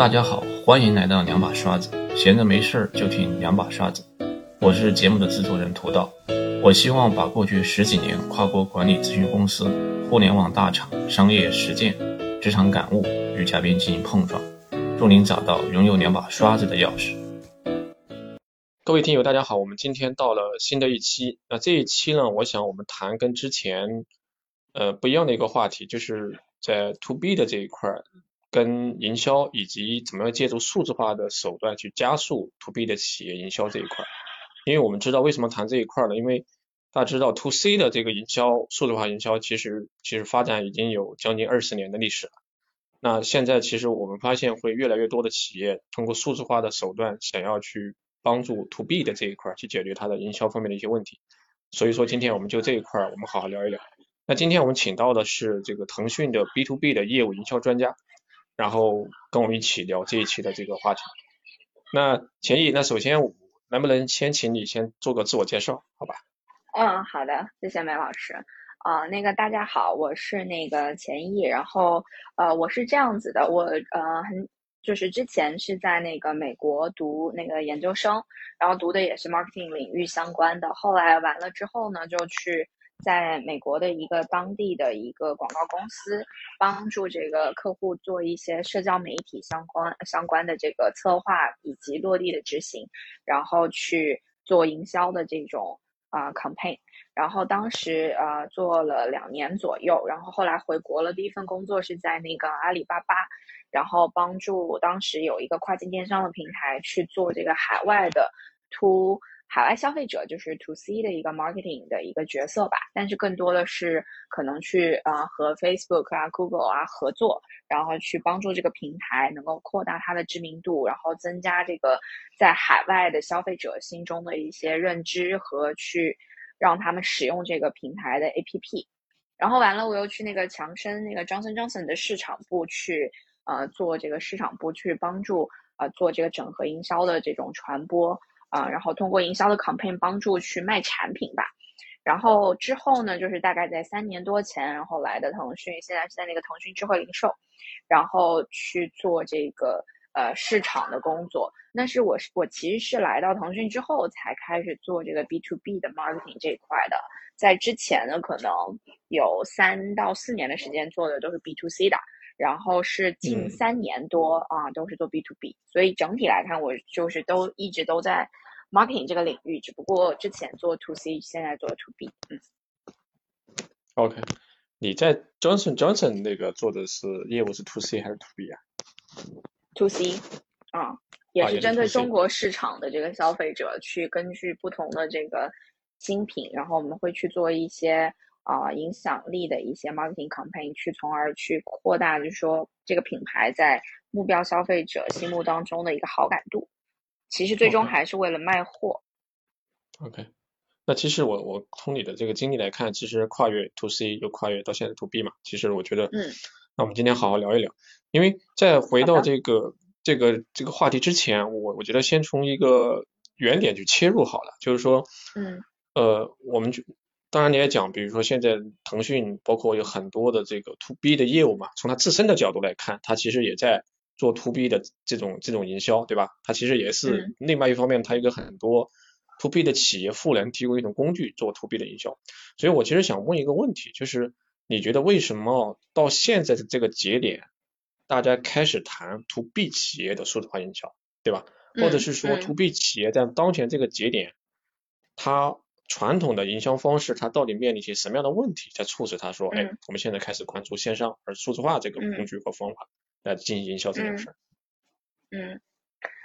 大家好，欢迎来到两把刷子，闲着没事儿就听两把刷子。我是节目的制作人涂道，我希望把过去十几年跨国管理咨询公司、互联网大厂、商业实践、职场感悟与嘉宾进行碰撞，祝您找到拥有两把刷子的钥匙。各位听友，大家好，我们今天到了新的一期。那这一期呢，我想我们谈跟之前呃不一样的一个话题，就是在 to B 的这一块儿。跟营销以及怎么样借助数字化的手段去加速 to B 的企业营销这一块，因为我们知道为什么谈这一块呢？因为大家知道 to C 的这个营销数字化营销其实其实发展已经有将近二十年的历史了。那现在其实我们发现会越来越多的企业通过数字化的手段想要去帮助 to B 的这一块去解决它的营销方面的一些问题。所以说今天我们就这一块我们好好聊一聊。那今天我们请到的是这个腾讯的 B to B 的业务营销专家。然后跟我们一起聊这一期的这个话题。那钱毅，那首先能不能先请你先做个自我介绍，好吧？嗯，好的，谢谢梅老师。啊，那个大家好，我是那个钱毅。然后呃，我是这样子的，我呃很就是之前是在那个美国读那个研究生，然后读的也是 marketing 领域相关的。后来完了之后呢，就去。在美国的一个当地的一个广告公司，帮助这个客户做一些社交媒体相关相关的这个策划以及落地的执行，然后去做营销的这种啊 campaign。然后当时呃做了两年左右，然后后来回国了。第一份工作是在那个阿里巴巴，然后帮助当时有一个跨境电商的平台去做这个海外的 to。海外消费者就是 to C 的一个 marketing 的一个角色吧，但是更多的是可能去啊和 Facebook 啊、Google 啊合作，然后去帮助这个平台能够扩大它的知名度，然后增加这个在海外的消费者心中的一些认知和去让他们使用这个平台的 APP。然后完了，我又去那个强生那个 Johnson Johnson 的市场部去呃做这个市场部去帮助啊做这个整合营销的这种传播。啊，然后通过营销的 campaign 帮助去卖产品吧，然后之后呢，就是大概在三年多前，然后来的腾讯，现在是在那个腾讯智慧零售，然后去做这个呃市场的工作。那是我是我其实是来到腾讯之后才开始做这个 B to B 的 marketing 这一块的，在之前呢，可能有三到四年的时间做的都是 B to C 的。然后是近三年多啊，都是做 B to B，所以整体来看，我就是都一直都在 marketing 这个领域，只不过之前做 to C，现在做 to B。嗯。OK，你在 Johnson Johnson 那个做的是业务是 to C 还是 to B 啊？to C，啊，也是针对中国市场的这个消费者，去根据不同的这个新品，然后我们会去做一些。啊，影响力的一些 marketing campaign，去从而去扩大，就是说这个品牌在目标消费者心目当中的一个好感度。其实最终还是为了卖货。OK，那其实我我从你的这个经历来看，其实跨越 to C 又跨越到现在 to B 嘛，其实我觉得，嗯，那我们今天好好聊一聊。因为在回到这个这个这个话题之前，我我觉得先从一个原点去切入好了，就是说，嗯，呃，我们就。当然你也讲，比如说现在腾讯包括有很多的这个 to B 的业务嘛，从它自身的角度来看，它其实也在做 to B 的这种这种营销，对吧？它其实也是另外一方面，它一个很多 to B 的企业赋能提供一种工具做 to B 的营销。所以我其实想问一个问题，就是你觉得为什么到现在的这个节点，大家开始谈 to B 企业的数字化营销，对吧？或者是说 to B 企业在当前这个节点，它传统的营销方式，它到底面临一些什么样的问题，在促使他说，哎，我们现在开始关注线上，而数字化这个工具和方法来进行营销这件事。嗯，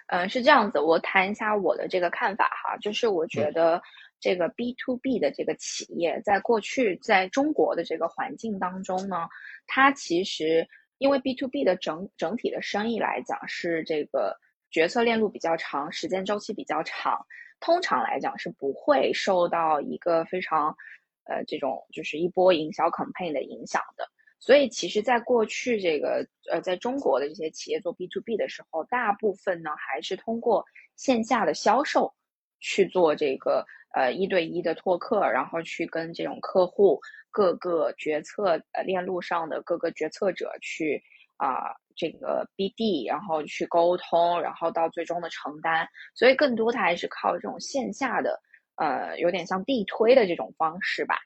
嗯，是这样子，我谈一下我的这个看法哈，就是我觉得这个 B to B 的这个企业，在过去在中国的这个环境当中呢，它其实因为 B to B 的整整体的生意来讲，是这个决策链路比较长，时间周期比较长。通常来讲是不会受到一个非常，呃，这种就是一波营销 campaign 的影响的。所以其实，在过去这个呃，在中国的这些企业做 B to B 的时候，大部分呢还是通过线下的销售去做这个呃一对一的拓客，然后去跟这种客户各个决策呃链路上的各个决策者去啊这个 BD，然后去沟通，然后到最终的承担，所以更多它还是靠这种线下的，呃，有点像地推的这种方式吧。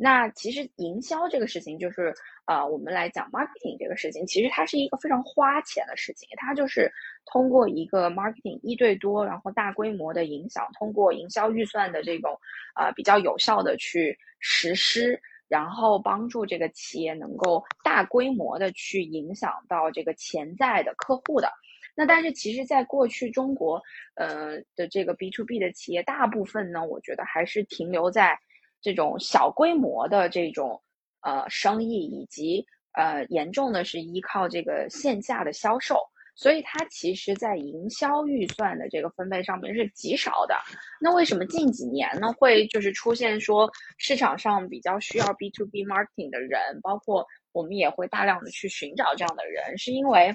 那其实营销这个事情，就是呃，我们来讲 marketing 这个事情，其实它是一个非常花钱的事情。它就是通过一个 marketing 一对多，然后大规模的影响，通过营销预算的这种呃比较有效的去实施，然后帮助这个企业能够大规模的去影响到这个潜在的客户的。那但是其实，在过去中国呃的这个 B to B 的企业，大部分呢，我觉得还是停留在。这种小规模的这种呃生意，以及呃严重的是依靠这个线下的销售，所以它其实在营销预算的这个分配上面是极少的。那为什么近几年呢会就是出现说市场上比较需要 B to B marketing 的人，包括我们也会大量的去寻找这样的人，是因为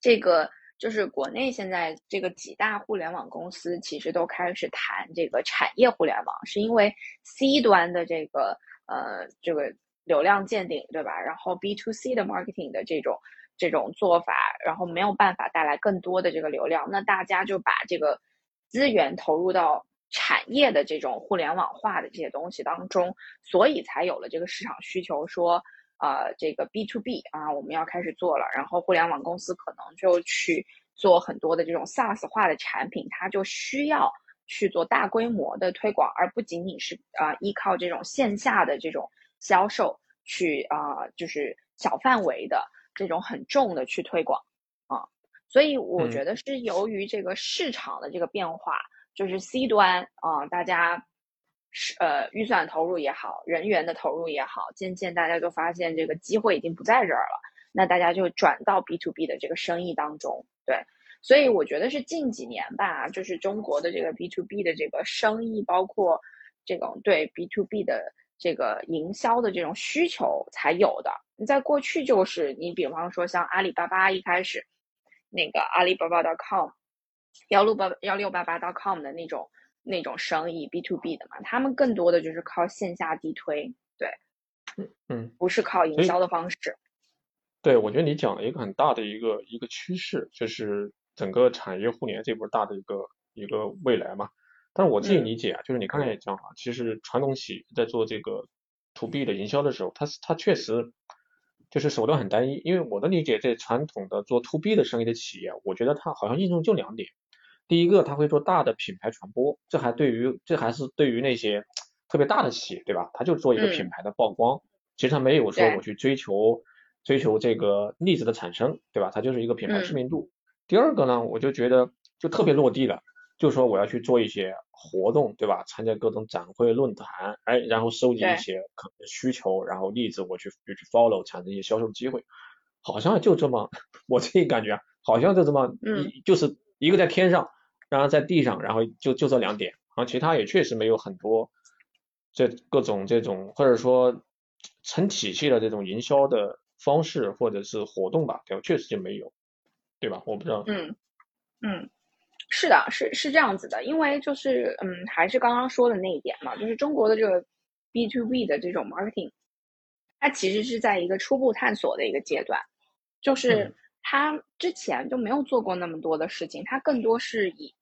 这个。就是国内现在这个几大互联网公司其实都开始谈这个产业互联网，是因为 C 端的这个呃这个流量见顶，对吧？然后 B to C 的 marketing 的这种这种做法，然后没有办法带来更多的这个流量，那大家就把这个资源投入到产业的这种互联网化的这些东西当中，所以才有了这个市场需求说。呃，这个 B to B 啊，我们要开始做了。然后互联网公司可能就去做很多的这种 SaaS 化的产品，它就需要去做大规模的推广，而不仅仅是啊依靠这种线下的这种销售去啊，就是小范围的这种很重的去推广啊。所以我觉得是由于这个市场的这个变化，就是 C 端啊，大家。是呃，预算投入也好，人员的投入也好，渐渐大家就发现这个机会已经不在这儿了，那大家就转到 B to B 的这个生意当中。对，所以我觉得是近几年吧，就是中国的这个 B to B 的这个生意，包括这种对 B to B 的这个营销的这种需求才有的。你在过去就是你比方说像阿里巴巴一开始那个阿里巴巴 .com，幺六八幺六八八 .com 的那种。那种生意 B to B 的嘛，他们更多的就是靠线下地推，对，嗯嗯，不是靠营销的方式。对，我觉得你讲了一个很大的一个一个趋势，就是整个产业互联这波大的一个一个未来嘛。但是我自己理解啊，就是你刚才也讲了，其实传统企业在做这个 to B 的营销的时候，它它确实就是手段很单一。因为我的理解，这传统的做 to B 的生意的企业，我觉得它好像应用就两点。第一个，他会做大的品牌传播，这还对于这还是对于那些特别大的企业，对吧？他就做一个品牌的曝光，其实他没有说我去追求追求这个例子的产生，对吧？它就是一个品牌知名度。第二个呢，我就觉得就特别落地了，就说我要去做一些活动，对吧？参加各种展会论坛，哎，然后收集一些可能需求，然后例子我去去 follow，产生一些销售机会，好像就这么，我自己感觉好像就这么，嗯，就是一个在天上。然后在地上，然后就就这两点，然后其他也确实没有很多这各种这种或者说成体系的这种营销的方式或者是活动吧，对吧？确实就没有，对吧？我不知道。嗯嗯，是的，是是这样子的，因为就是嗯，还是刚刚说的那一点嘛，就是中国的这个 B to B 的这种 marketing，它其实是在一个初步探索的一个阶段，就是它之前就没有做过那么多的事情，它更多是以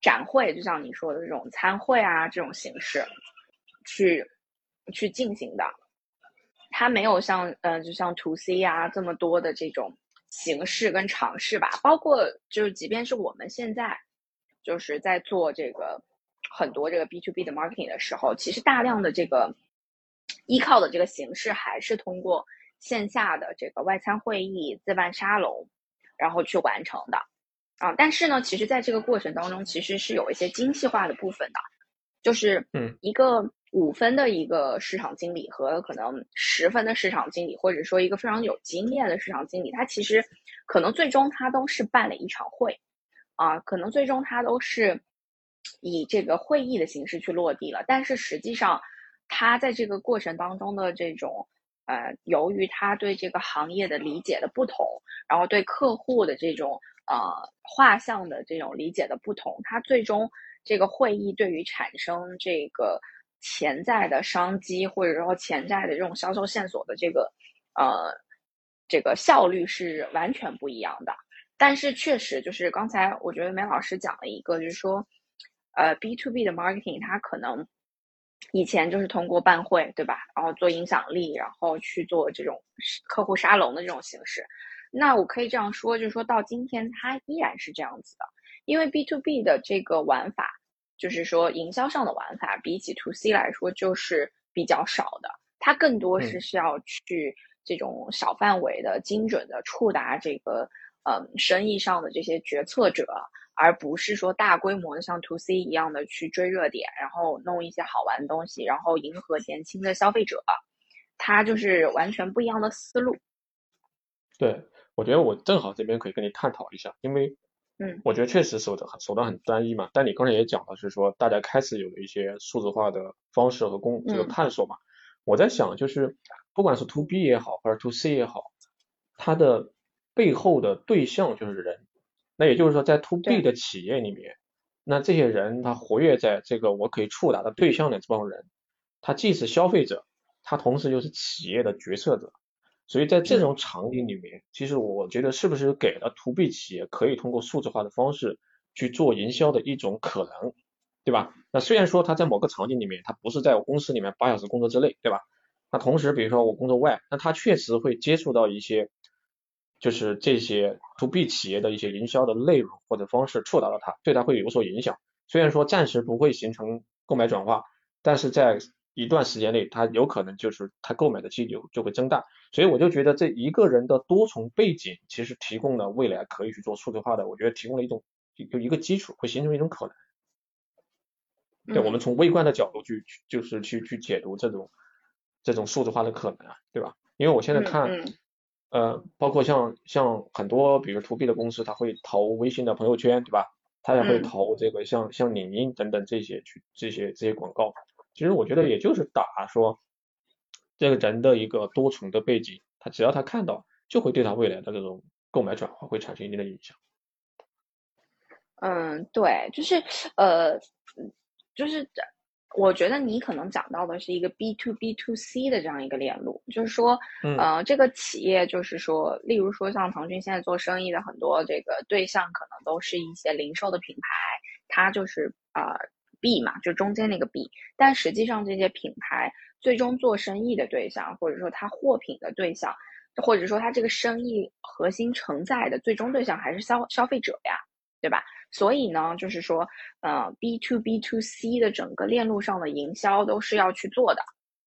展会就像你说的这种参会啊，这种形式去去进行的，它没有像呃，就像 to C 啊这么多的这种形式跟尝试吧。包括就是即便是我们现在就是在做这个很多这个 B to B 的 marketing 的时候，其实大量的这个依靠的这个形式还是通过线下的这个外参会议、自办沙龙，然后去完成的。啊，但是呢，其实在这个过程当中，其实是有一些精细化的部分的，就是嗯，一个五分的一个市场经理和可能十分的市场经理，或者说一个非常有经验的市场经理，他其实可能最终他都是办了一场会，啊，可能最终他都是以这个会议的形式去落地了，但是实际上他在这个过程当中的这种呃，由于他对这个行业的理解的不同，然后对客户的这种。呃，画像的这种理解的不同，它最终这个会议对于产生这个潜在的商机，或者说潜在的这种销售线索的这个呃这个效率是完全不一样的。但是确实就是刚才我觉得梅老师讲了一个，就是说，呃，B to B 的 marketing 它可能以前就是通过办会，对吧？然后做影响力，然后去做这种客户沙龙的这种形式。那我可以这样说，就是说到今天它依然是这样子的，因为 B to B 的这个玩法，就是说营销上的玩法，比起 To C 来说就是比较少的，它更多是需要去这种小范围的、精准的触达这个嗯生意上的这些决策者，而不是说大规模的像 To C 一样的去追热点，然后弄一些好玩的东西，然后迎合年轻的消费者，它就是完全不一样的思路。对。我觉得我正好这边可以跟你探讨一下，因为，嗯，我觉得确实手段手段很单一嘛。但你刚才也讲了，是说大家开始有了一些数字化的方式和工这个探索嘛。我在想，就是不管是 to B 也好，或者 to C 也好，它的背后的对象就是人。那也就是说，在 to B 的企业里面，那这些人他活跃在这个我可以触达的对象的这帮人，他既是消费者，他同时又是企业的决策者。所以在这种场景里面，其实我觉得是不是给了 to B 企业可以通过数字化的方式去做营销的一种可能，对吧？那虽然说他在某个场景里面，他不是在我公司里面八小时工作之内，对吧？那同时，比如说我工作外，那他确实会接触到一些，就是这些 to B 企业的一些营销的内容或者方式触达了它，对它会有所影响。虽然说暂时不会形成购买转化，但是在一段时间内，它有可能就是它购买的几率就会增大，所以我就觉得这一个人的多重背景，其实提供了未来可以去做数字化的，我觉得提供了一种就一个基础，会形成一种可能。对，我们从微观的角度去就是去去解读这种这种数字化的可能啊，对吧？因为我现在看，呃，包括像像很多比如 to B 的公司，他会投微信的朋友圈，对吧？他也会投这个像像领英等等这些去这些这些广告。其实我觉得也就是打说这个人的一个多重的背景，他只要他看到，就会对他未来的这种购买转化会产生一定的影响。嗯，对，就是呃，就是我觉得你可能讲到的是一个 B to B to C 的这样一个链路，就是说，呃，这个企业就是说，例如说像腾讯现在做生意的很多这个对象，可能都是一些零售的品牌，它就是啊。B 嘛，就中间那个 B，但实际上这些品牌最终做生意的对象，或者说它货品的对象，或者说它这个生意核心承载的最终对象还是消消费者呀，对吧？所以呢，就是说，呃，B to B to C 的整个链路上的营销都是要去做的。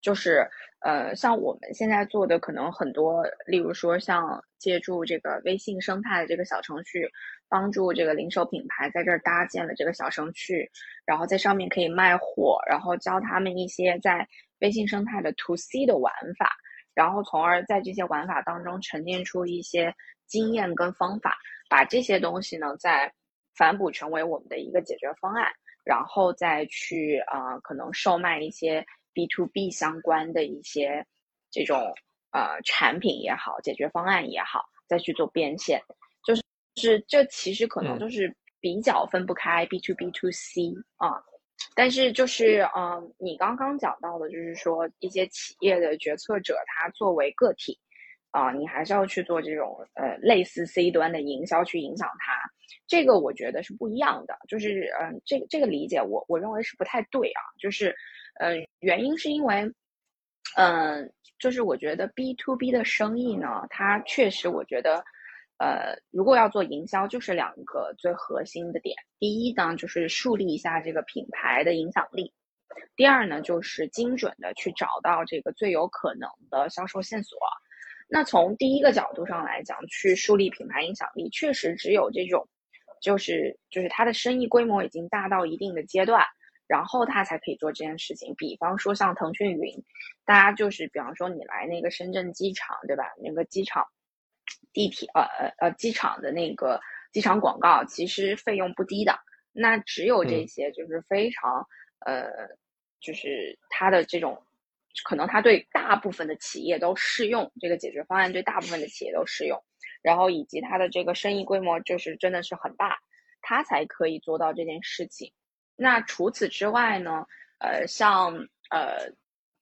就是呃，像我们现在做的可能很多，例如说像借助这个微信生态的这个小程序，帮助这个零售品牌在这儿搭建了这个小程序，然后在上面可以卖货，然后教他们一些在微信生态的 to C 的玩法，然后从而在这些玩法当中沉淀出一些经验跟方法，把这些东西呢在反哺成为我们的一个解决方案，然后再去啊可能售卖一些。B to B 相关的一些这种呃产品也好，解决方案也好，再去做变现，就是是这其实可能就是比较分不开 B to B to C 啊。但是就是嗯，你刚刚讲到的，就是说一些企业的决策者，他作为个体啊，你还是要去做这种呃类似 C 端的营销去影响他。这个我觉得是不一样的，就是嗯，这个这个理解我我认为是不太对啊，就是。嗯，原因是因为，嗯，就是我觉得 B to B 的生意呢，它确实，我觉得，呃，如果要做营销，就是两个最核心的点。第一呢，就是树立一下这个品牌的影响力；第二呢，就是精准的去找到这个最有可能的销售线索。那从第一个角度上来讲，去树立品牌影响力，确实只有这种，就是就是它的生意规模已经大到一定的阶段。然后他才可以做这件事情。比方说像腾讯云，大家就是比方说你来那个深圳机场，对吧？那个机场地铁，呃呃呃，机场的那个机场广告，其实费用不低的。那只有这些就是非常呃，就是它的这种，可能它对大部分的企业都适用，这个解决方案对大部分的企业都适用。然后以及它的这个生意规模就是真的是很大，它才可以做到这件事情。那除此之外呢？呃，像呃，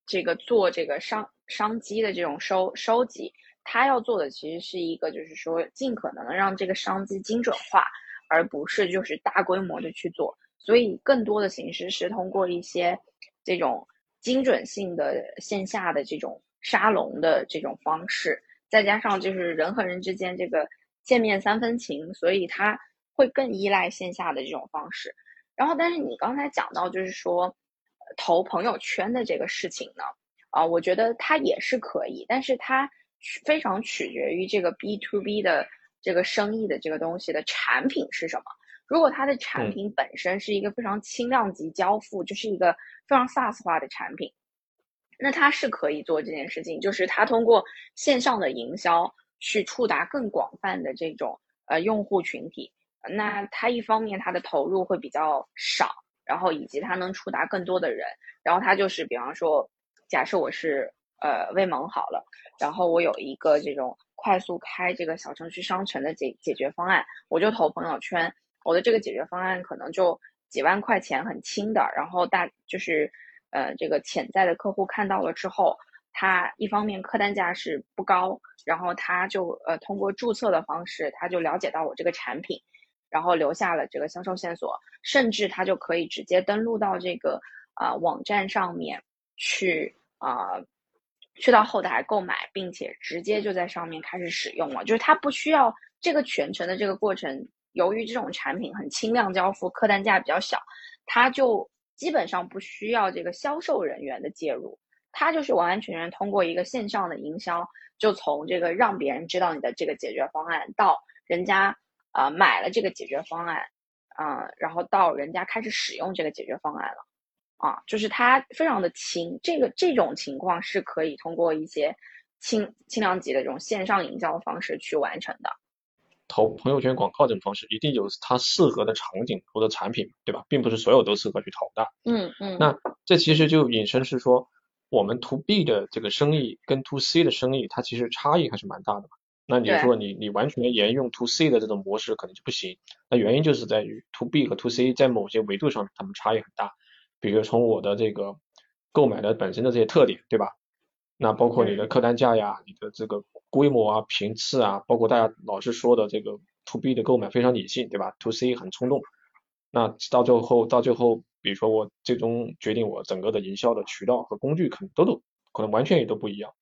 这个做这个商商机的这种收收集，他要做的其实是一个，就是说尽可能的让这个商机精准化，而不是就是大规模的去做。所以更多的形式是通过一些这种精准性的线下的这种沙龙的这种方式，再加上就是人和人之间这个见面三分情，所以他会更依赖线下的这种方式。然后，但是你刚才讲到就是说投朋友圈的这个事情呢，啊，我觉得它也是可以，但是它非常取决于这个 B to B 的这个生意的这个东西的产品是什么。如果它的产品本身是一个非常轻量级交付，就是一个非常 SaaS 化的产品，那它是可以做这件事情，就是它通过线上的营销去触达更广泛的这种呃用户群体。那它一方面它的投入会比较少，然后以及它能触达更多的人，然后它就是比方说，假设我是呃魏萌好了，然后我有一个这种快速开这个小程序商城的解解决方案，我就投朋友圈。我的这个解决方案可能就几万块钱，很轻的。然后大就是，呃，这个潜在的客户看到了之后，他一方面客单价是不高，然后他就呃通过注册的方式，他就了解到我这个产品，然后留下了这个销售线索，甚至他就可以直接登录到这个啊网站上面去啊，去到后台购买，并且直接就在上面开始使用了，就是他不需要这个全程的这个过程。由于这种产品很轻量交付，客单价比较小，它就基本上不需要这个销售人员的介入，它就是完完全全通过一个线上的营销，就从这个让别人知道你的这个解决方案，到人家啊买了这个解决方案，啊，然后到人家开始使用这个解决方案了，啊，就是它非常的轻，这个这种情况是可以通过一些轻轻量级的这种线上营销方式去完成的。投朋友圈广告这种方式，一定有它适合的场景或者产品，对吧？并不是所有都适合去投的。嗯嗯。那这其实就引申是说，我们 to B 的这个生意跟 to C 的生意，它其实差异还是蛮大的嘛。那你说你你完全沿用 to C 的这种模式可能就不行。那原因就是在于 to B 和 to C 在某些维度上它们差异很大。比如从我的这个购买的本身的这些特点，对吧？那包括你的客单价呀，你的这个。规模啊，频次啊，包括大家老是说的这个 to B 的购买非常理性，对吧？to C 很冲动。那到最后，到最后，比如说我最终决定我整个的营销的渠道和工具可能都都可能完全也都不一样。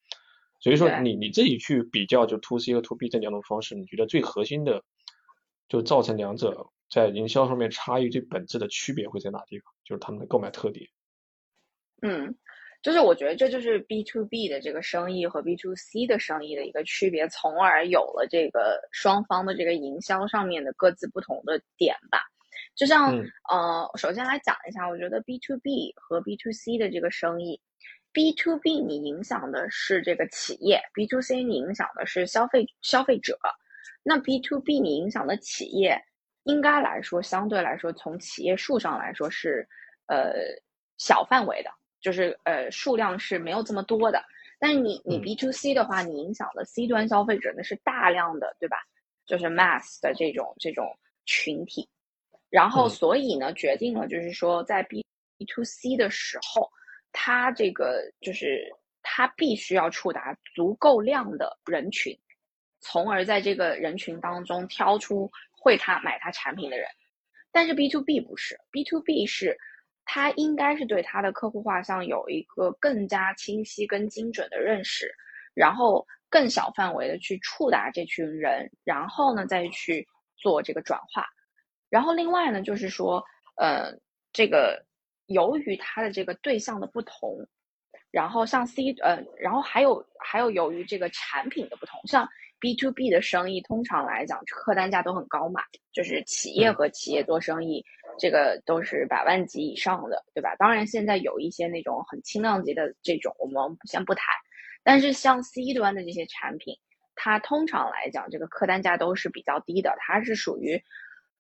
所以说你你自己去比较就 to C 和 to B 这两种方式，你觉得最核心的就造成两者在营销上面差异最本质的区别会在哪地方？就是他们的购买特点。嗯。就是我觉得这就是 B to B 的这个生意和 B to C 的生意的一个区别，从而有了这个双方的这个营销上面的各自不同的点吧。就像呃，首先来讲一下，我觉得 B to B 和 B to C 的这个生意，B to B 你影响的是这个企业，B to C 你影响的是消费消费者。那 B to B 你影响的企业，应该来说相对来说从企业数上来说是呃小范围的。就是呃数量是没有这么多的，但是你你 B to C 的话，你影响的 C 端消费者那是大量的，对吧？就是 mass 的这种这种群体，然后所以呢，决定了就是说在 B to C 的时候，它这个就是它必须要触达足够量的人群，从而在这个人群当中挑出会他买他产品的人，但是 B to B 不是，B to B 是。他应该是对他的客户画像有一个更加清晰、跟精准的认识，然后更小范围的去触达这群人，然后呢再去做这个转化。然后另外呢，就是说，呃，这个由于他的这个对象的不同，然后像 C，呃，然后还有还有由于这个产品的不同，像 B to B 的生意，通常来讲客单价都很高嘛，就是企业和企业做生意。这个都是百万级以上的，对吧？当然，现在有一些那种很轻量级的这种，我们先不谈。但是像 C 端的这些产品，它通常来讲，这个客单价都是比较低的。它是属于，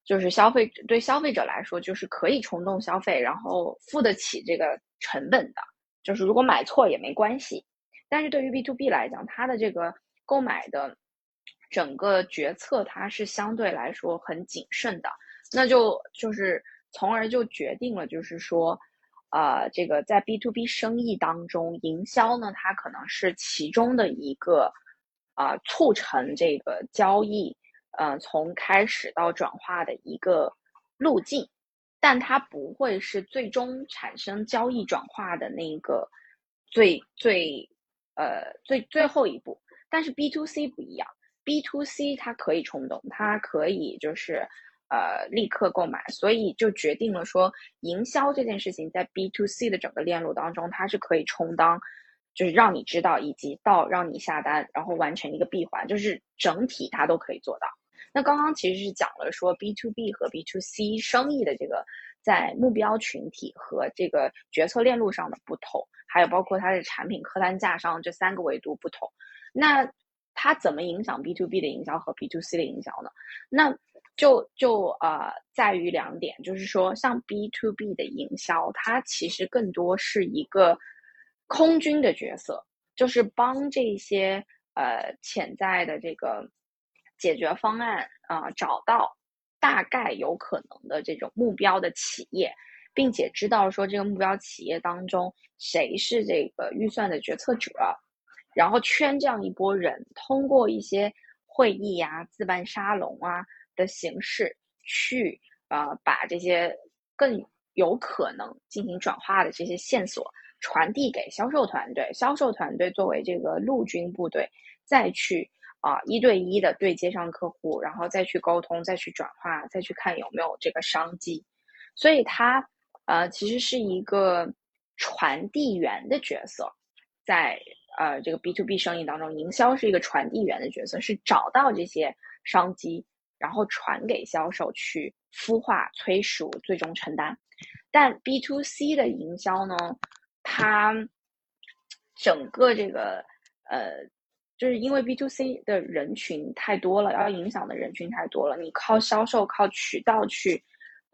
就是消费对消费者来说，就是可以冲动消费，然后付得起这个成本的。就是如果买错也没关系。但是对于 B to B 来讲，它的这个购买的整个决策，它是相对来说很谨慎的。那就就是从而就决定了，就是说，呃，这个在 B to B 生意当中，营销呢，它可能是其中的一个啊促成这个交易，呃，从开始到转化的一个路径，但它不会是最终产生交易转化的那个最最呃最最后一步。但是 B to C 不一样，B to C 它可以冲动，它可以就是呃立刻购买，所以就决定了说，营销这件事情在 B to C 的整个链路当中，它是可以充当。就是让你知道，以及到让你下单，然后完成一个闭环，就是整体它都可以做到。那刚刚其实是讲了说 B to B 和 B to C 生意的这个在目标群体和这个决策链路上的不同，还有包括它的产品客单价上这三个维度不同。那它怎么影响 B to B 的营销和 B to C 的营销呢？那就就呃在于两点，就是说像 B to B 的营销，它其实更多是一个。空军的角色就是帮这些呃潜在的这个解决方案啊找到大概有可能的这种目标的企业，并且知道说这个目标企业当中谁是这个预算的决策者，然后圈这样一波人，通过一些会议啊、自办沙龙啊的形式去啊把这些更有可能进行转化的这些线索。传递给销售团队，销售团队作为这个陆军部队，再去啊一对一的对接上客户，然后再去沟通，再去转化，再去看有没有这个商机。所以它呃其实是一个传递员的角色，在呃这个 B to B 生意当中，营销是一个传递员的角色，是找到这些商机，然后传给销售去孵化、催熟，最终承担。但 B to C 的营销呢？它整个这个呃，就是因为 B to C 的人群太多了，要影响的人群太多了，你靠销售、靠渠道去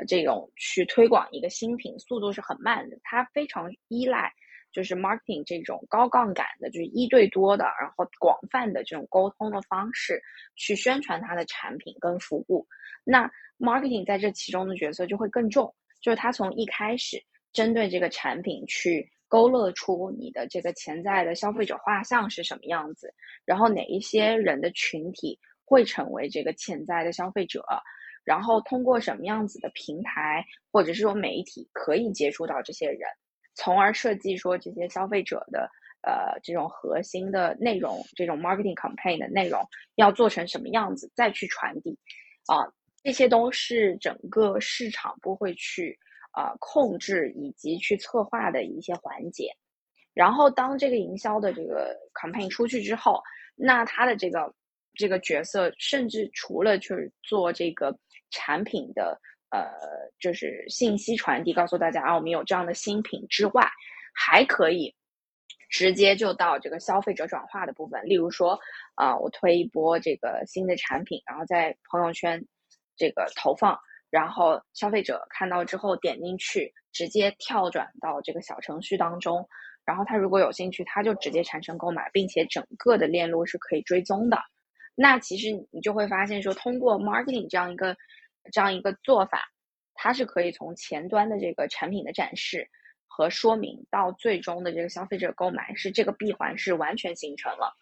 这种去推广一个新品，速度是很慢的。它非常依赖就是 marketing 这种高杠杆的，就是一对多的，然后广泛的这种沟通的方式去宣传它的产品跟服务。那 marketing 在这其中的角色就会更重，就是它从一开始针对这个产品去。勾勒出你的这个潜在的消费者画像是什么样子，然后哪一些人的群体会成为这个潜在的消费者，然后通过什么样子的平台或者是说媒体可以接触到这些人，从而设计说这些消费者的呃这种核心的内容，这种 marketing campaign 的内容要做成什么样子，再去传递，啊，这些都是整个市场部会去。啊，控制以及去策划的一些环节，然后当这个营销的这个 campaign 出去之后，那他的这个这个角色，甚至除了去做这个产品的呃，就是信息传递，告诉大家啊，我们有这样的新品之外，还可以直接就到这个消费者转化的部分，例如说啊，我推一波这个新的产品，然后在朋友圈这个投放。然后消费者看到之后点进去，直接跳转到这个小程序当中，然后他如果有兴趣，他就直接产生购买，并且整个的链路是可以追踪的。那其实你就会发现说，通过 marketing 这样一个这样一个做法，它是可以从前端的这个产品的展示和说明，到最终的这个消费者购买，是这个闭环是完全形成了。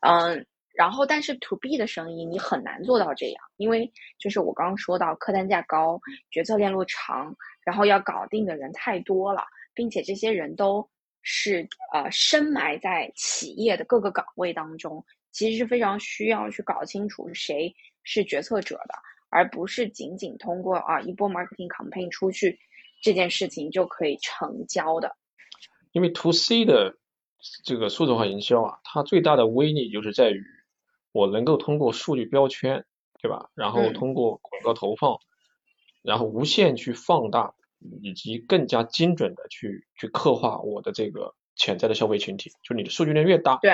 嗯。然后，但是 to B 的生意你很难做到这样，因为就是我刚刚说到客单价高、决策链路长，然后要搞定的人太多了，并且这些人都是呃深埋在企业的各个岗位当中，其实是非常需要去搞清楚谁是决策者的，而不是仅仅通过啊一波 marketing campaign 出去这件事情就可以成交的。因为 to C 的这个数字化营销啊，它最大的威力就是在于。我能够通过数据标签，对吧？然后通过广告投放，然后无限去放大，以及更加精准的去去刻画我的这个潜在的消费群体。就你的数据量越大，对，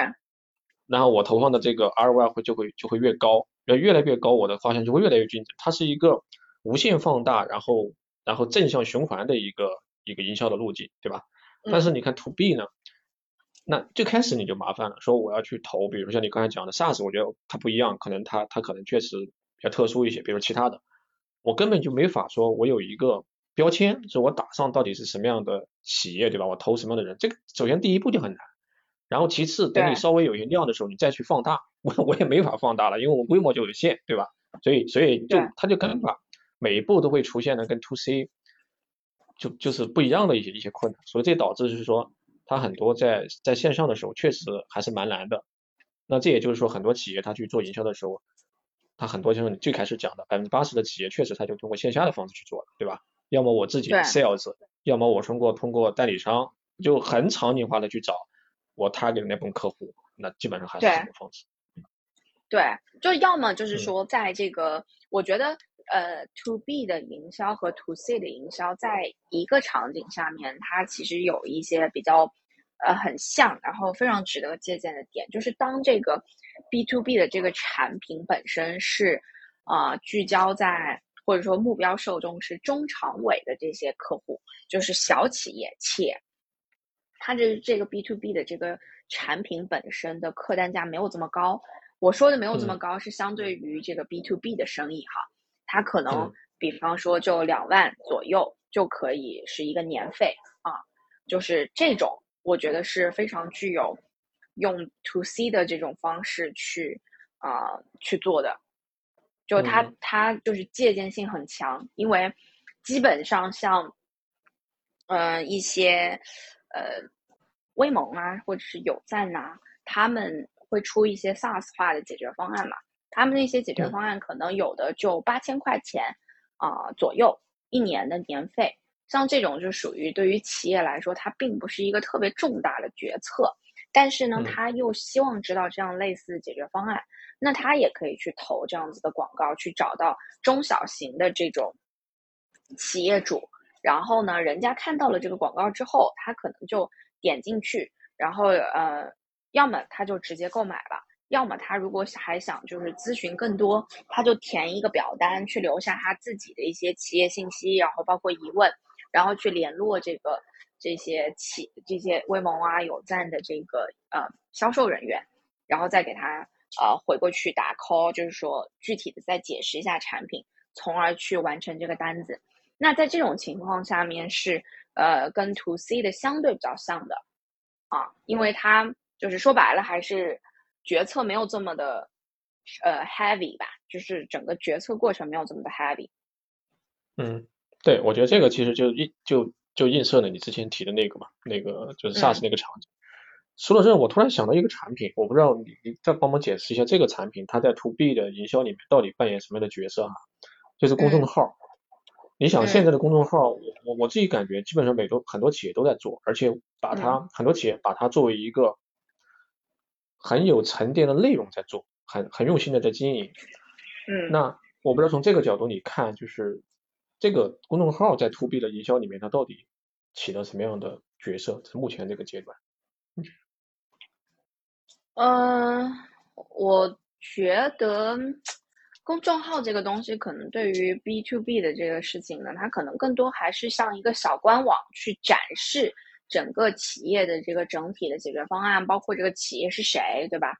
然后我投放的这个 ROI 会就会就会越高，要越来越高，我的画像就会越来越精准。它是一个无限放大，然后然后正向循环的一个一个营销的路径，对吧？但是你看 To B 呢？那最开始你就麻烦了，说我要去投，比如像你刚才讲的 SaaS，我觉得它不一样，可能它它可能确实比较特殊一些，比如其他的，我根本就没法说我有一个标签，说我打上到底是什么样的企业，对吧？我投什么样的人，这个首先第一步就很难。然后其次等你稍微有些量的时候，你再去放大，我 我也没法放大了，因为我规模就有限，对吧？所以所以就它就可能把，每一步都会出现的跟 to C 就就是不一样的一些一些困难，所以这导致就是说，它很多在在线上的时候确实还是蛮难的。那这也就是说，很多企业它去做营销的时候，它很多就是你最开始讲的百分之八十的企业确实它就通过线下的方式去做了，对吧？要么我自己 sales，要么我通过通过代理商，就很场景化的去找我 target 的那部分客户，那基本上还是这种方式。对，就要么就是说，在这个，我觉得，呃，to B 的营销和 to C 的营销，在一个场景下面，它其实有一些比较，呃，很像，然后非常值得借鉴的点，就是当这个 B to B 的这个产品本身是，啊，聚焦在或者说目标受众是中长尾的这些客户，就是小企业，且它这这个 B to B 的这个产品本身的客单价没有这么高。我说的没有这么高，是相对于这个 B to B 的生意哈，它可能比方说就两万左右就可以是一个年费啊，就是这种我觉得是非常具有用 to C 的这种方式去啊去做的，就它它就是借鉴性很强，因为基本上像嗯一些呃微盟啊或者是有赞呐，他们。会出一些 SaaS 化的解决方案嘛？他们那些解决方案可能有的就八千块钱啊左右一年的年费，像这种就属于对于企业来说，它并不是一个特别重大的决策，但是呢，他又希望知道这样类似的解决方案，那他也可以去投这样子的广告，去找到中小型的这种企业主，然后呢，人家看到了这个广告之后，他可能就点进去，然后呃。要么他就直接购买了，要么他如果还想就是咨询更多，他就填一个表单，去留下他自己的一些企业信息，然后包括疑问，然后去联络这个这些企这些微盟啊有赞的这个呃销售人员，然后再给他呃回过去打 call，就是说具体的再解释一下产品，从而去完成这个单子。那在这种情况下面是呃跟 to C 的相对比较像的啊，因为它。就是说白了，还是决策没有这么的呃 heavy 吧，就是整个决策过程没有这么的 heavy。嗯，对，我觉得这个其实就映就就映射了你之前提的那个嘛，那个就是 SaaS 那个场景。说到这，我突然想到一个产品，我不知道你你再帮忙解释一下这个产品它在 To B 的营销里面到底扮演什么样的角色哈？就是公众号。你想现在的公众号，我我我自己感觉基本上每多很多企业都在做，而且把它很多企业把它作为一个。很有沉淀的内容在做，很很用心的在经营。嗯，那我不知道从这个角度你看，就是这个公众号在 To B 的营销里面，它到底起了什么样的角色？在目前这个阶段。嗯，我觉得公众号这个东西，可能对于 B to B 的这个事情呢，它可能更多还是像一个小官网去展示。整个企业的这个整体的解决方案，包括这个企业是谁，对吧？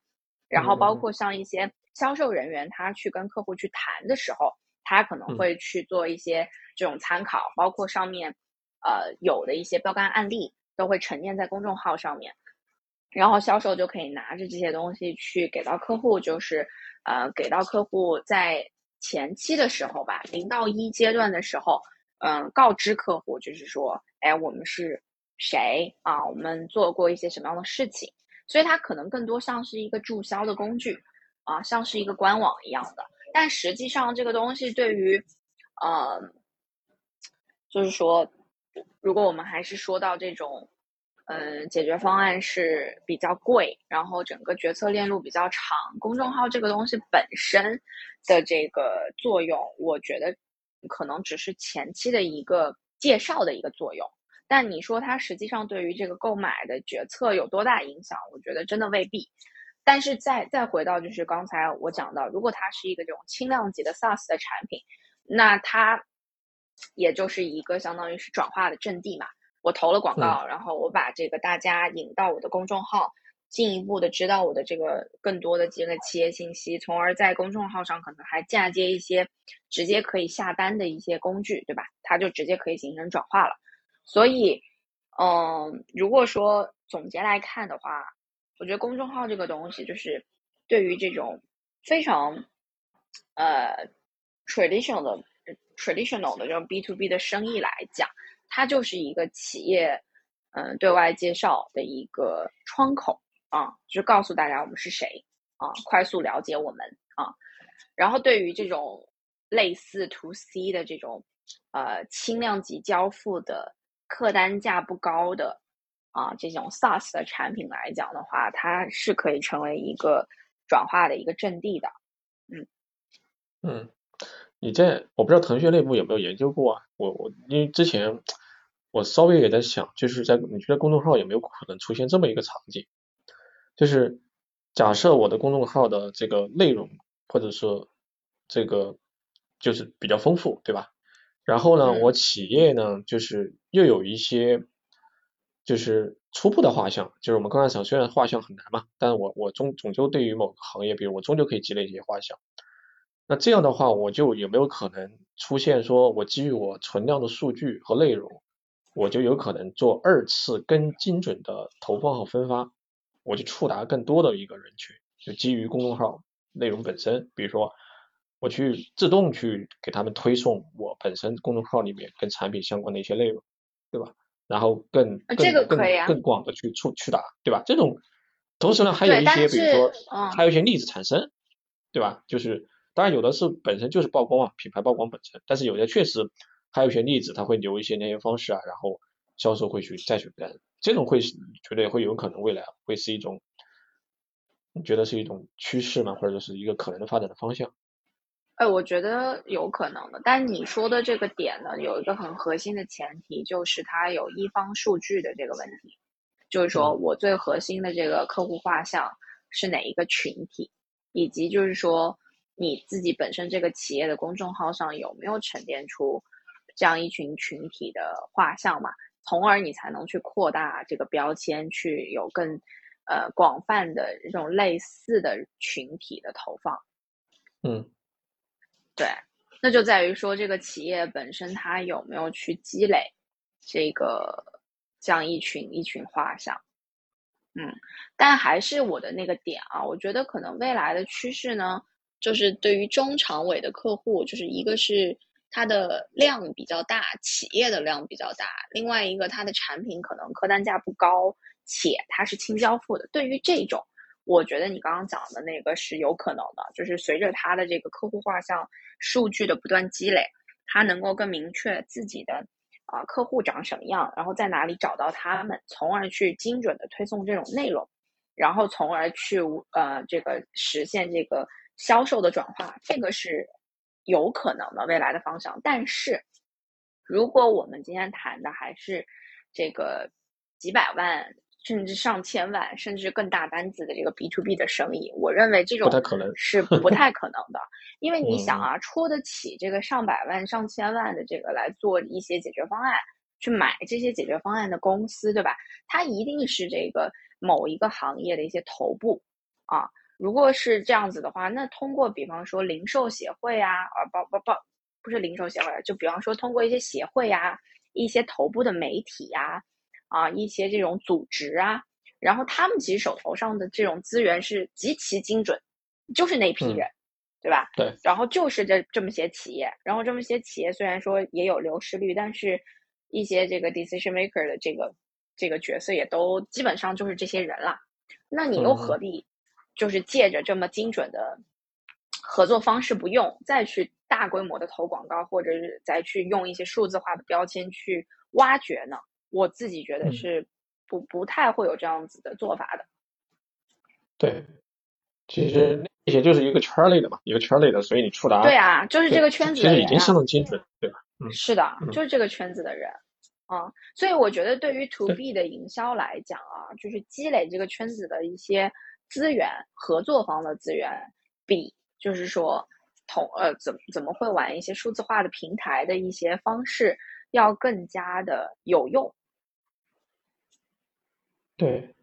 然后包括像一些销售人员，他去跟客户去谈的时候，他可能会去做一些这种参考，包括上面呃有的一些标杆案例都会沉淀在公众号上面，然后销售就可以拿着这些东西去给到客户，就是呃给到客户在前期的时候吧，零到一阶段的时候，嗯，告知客户就是说，哎，我们是。谁啊？我们做过一些什么样的事情？所以它可能更多像是一个注销的工具啊，像是一个官网一样的。但实际上，这个东西对于，呃，就是说，如果我们还是说到这种，嗯，解决方案是比较贵，然后整个决策链路比较长，公众号这个东西本身的这个作用，我觉得可能只是前期的一个介绍的一个作用。但你说它实际上对于这个购买的决策有多大影响？我觉得真的未必。但是再再回到就是刚才我讲到，如果它是一个这种轻量级的 SaaS 的产品，那它也就是一个相当于是转化的阵地嘛。我投了广告，然后我把这个大家引到我的公众号，进一步的知道我的这个更多的这个企业信息，从而在公众号上可能还嫁接一些直接可以下单的一些工具，对吧？它就直接可以形成转化了。所以，嗯，如果说总结来看的话，我觉得公众号这个东西，就是对于这种非常呃 traditional 的 traditional 的这种 B to B 的生意来讲，它就是一个企业嗯对外介绍的一个窗口啊，就是告诉大家我们是谁啊，快速了解我们啊。然后对于这种类似 to C 的这种呃轻量级交付的客单价不高的。啊，这种 SaaS 的产品来讲的话，它是可以成为一个转化的一个阵地的。嗯嗯，你在我不知道腾讯内部有没有研究过啊？我我因为之前我稍微也在想，就是在你觉得公众号有没有可能出现这么一个场景？就是假设我的公众号的这个内容或者说这个就是比较丰富，对吧？然后呢，我企业呢就是又有一些。就是初步的画像，就是我们刚才讲，虽然画像很难嘛，但是我我终终究对于某个行业，比如我终究可以积累一些画像。那这样的话，我就有没有可能出现说，我基于我存量的数据和内容，我就有可能做二次更精准的投放和分发，我就触达更多的一个人群，就基于公众号内容本身，比如说我去自动去给他们推送我本身公众号里面跟产品相关的一些内容，对吧？然后更更更更广的去触去打，对吧？这种同时呢，还有一些比如说，还有一些例子产生，对吧？就是当然有的是本身就是曝光啊，品牌曝光本身，但是有的确实还有一些例子，他会留一些联系方式啊，然后销售会去再去跟，这种会觉得会有可能未来会是一种，你觉得是一种趋势吗？或者说是一个可能的发展的方向？哎，我觉得有可能的，但你说的这个点呢，有一个很核心的前提，就是它有一方数据的这个问题，就是说我最核心的这个客户画像是哪一个群体，以及就是说你自己本身这个企业的公众号上有没有沉淀出这样一群群体的画像嘛，从而你才能去扩大这个标签，去有更呃广泛的这种类似的群体的投放，嗯。对，那就在于说这个企业本身它有没有去积累这个这样一群一群画像，嗯，但还是我的那个点啊，我觉得可能未来的趋势呢，就是对于中长尾的客户，就是一个是它的量比较大，企业的量比较大，另外一个它的产品可能客单价不高，且它是轻交付的，对于这种。我觉得你刚刚讲的那个是有可能的，就是随着它的这个客户画像数据的不断积累，它能够更明确自己的啊客户长什么样，然后在哪里找到他们，从而去精准的推送这种内容，然后从而去呃这个实现这个销售的转化，这个是有可能的未来的方向。但是，如果我们今天谈的还是这个几百万。甚至上千万，甚至更大单子的这个 B to B 的生意，我认为这种是不太可能的，因为你想啊，出得起这个上百万、上千万的这个来做一些解决方案，去买这些解决方案的公司，对吧？它一定是这个某一个行业的一些头部啊。如果是这样子的话，那通过比方说零售协会啊，啊，不不不，不是零售协会，就比方说通过一些协会啊，一些头部的媒体呀。啊，一些这种组织啊，然后他们其实手头上的这种资源是极其精准，就是那批人，对吧？对。然后就是这这么些企业，然后这么些企业虽然说也有流失率，但是一些这个 decision maker 的这个这个角色也都基本上就是这些人了。那你又何必就是借着这么精准的合作方式不用，再去大规模的投广告，或者是再去用一些数字化的标签去挖掘呢？我自己觉得是不不太会有这样子的做法的。对，其实那些就是一个圈内的嘛，一个圈内的，所以你触达对啊，就是这个圈子的人，其实已经相当精准，对吧？嗯，是的，就是这个圈子的人啊，所以我觉得对于 to B 的营销来讲啊，就是积累这个圈子的一些资源、合作方的资源，比就是说同呃怎怎么会玩一些数字化的平台的一些方式要更加的有用。对，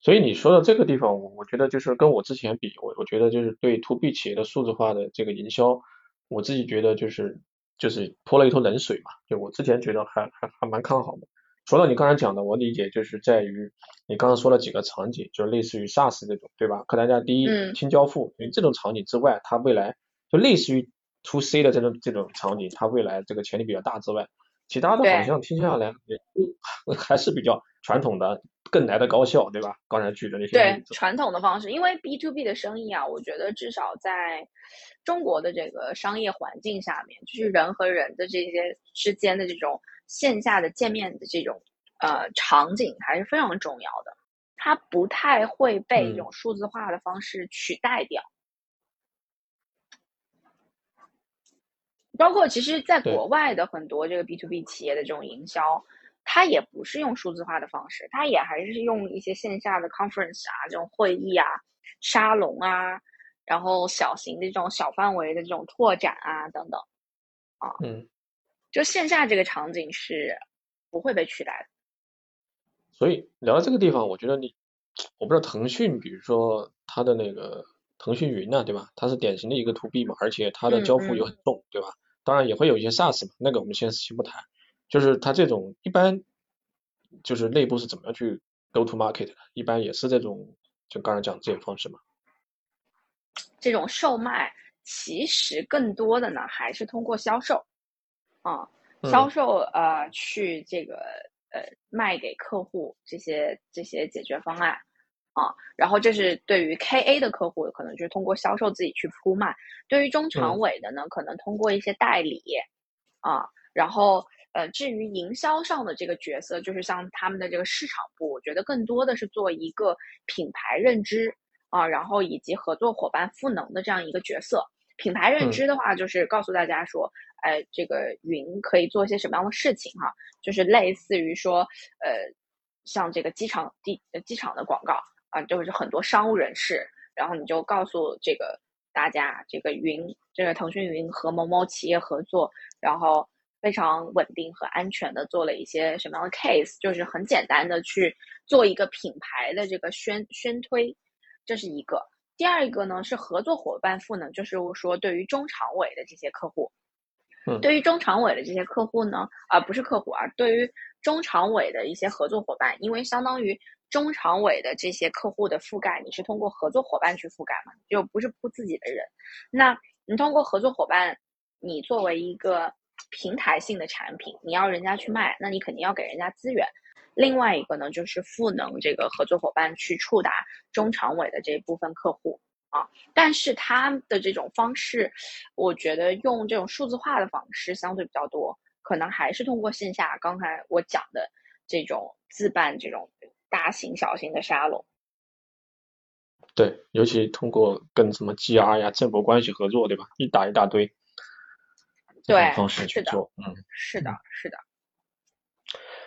所以你说的这个地方，我我觉得就是跟我之前比，我我觉得就是对 to B 企业的数字化的这个营销，我自己觉得就是就是泼了一头冷水嘛。就我之前觉得还还还蛮看好的，除了你刚才讲的，我理解就是在于你刚刚说了几个场景，就类似于 SaaS 这种，对吧？客单价低、轻交付，因为这种场景之外，它未来就类似于 To C 的这种这种场景，它未来这个潜力比较大之外，其他的好像听下来也 还是比较传统的，更来的高效，对吧？刚才举的那些对传统的方式，因为 B to B 的生意啊，我觉得至少在中国的这个商业环境下面，就是人和人的这些之间的这种线下的见面的这种呃场景还是非常重要的，它不太会被一种数字化的方式取代掉。包括其实，在国外的很多这个 B to B 企业的这种营销，它也不是用数字化的方式，它也还是用一些线下的 conference 啊，这种会议啊、沙龙啊。然后小型的这种小范围的这种拓展啊，等等，啊，嗯，就线下这个场景是不会被取代的。所以聊到这个地方，我觉得你，我不知道腾讯，比如说它的那个腾讯云呢，对吧？它是典型的一个 to B 嘛，而且它的交付又很重，对吧？当然也会有一些 SaaS 嘛，那个我们先先不谈。就是它这种一般，就是内部是怎么样去 go to market 的？一般也是这种，就刚才讲的这种方式嘛。这种售卖其实更多的呢，还是通过销售，啊，销售呃去这个呃卖给客户这些这些解决方案，啊，然后这是对于 KA 的客户，可能就是通过销售自己去铺卖；对于中长尾的呢，可能通过一些代理，啊，然后呃至于营销上的这个角色，就是像他们的这个市场部，我觉得更多的是做一个品牌认知。啊，然后以及合作伙伴赋能的这样一个角色，品牌认知的话，就是告诉大家说，哎，这个云可以做一些什么样的事情哈，就是类似于说，呃，像这个机场地机场的广告啊，就是很多商务人士，然后你就告诉这个大家，这个云，这个腾讯云和某某企业合作，然后非常稳定和安全的做了一些什么样的 case，就是很简单的去做一个品牌的这个宣宣推。这是一个，第二个呢是合作伙伴赋能，就是说对于中长尾的这些客户，对于中长尾的这些客户呢，啊不是客户啊，对于中长尾的一些合作伙伴，因为相当于中长尾的这些客户的覆盖，你是通过合作伙伴去覆盖嘛，就不是铺自己的人，那你通过合作伙伴，你作为一个平台性的产品，你要人家去卖，那你肯定要给人家资源。另外一个呢，就是赋能这个合作伙伴去触达中长尾的这一部分客户啊，但是他的这种方式，我觉得用这种数字化的方式相对比较多，可能还是通过线下刚才我讲的这种自办这种大型小型的沙龙。对，尤其通过跟什么 GR 呀、政府关系合作，对吧？一打一大堆，对，方式去做，嗯，是的，是的。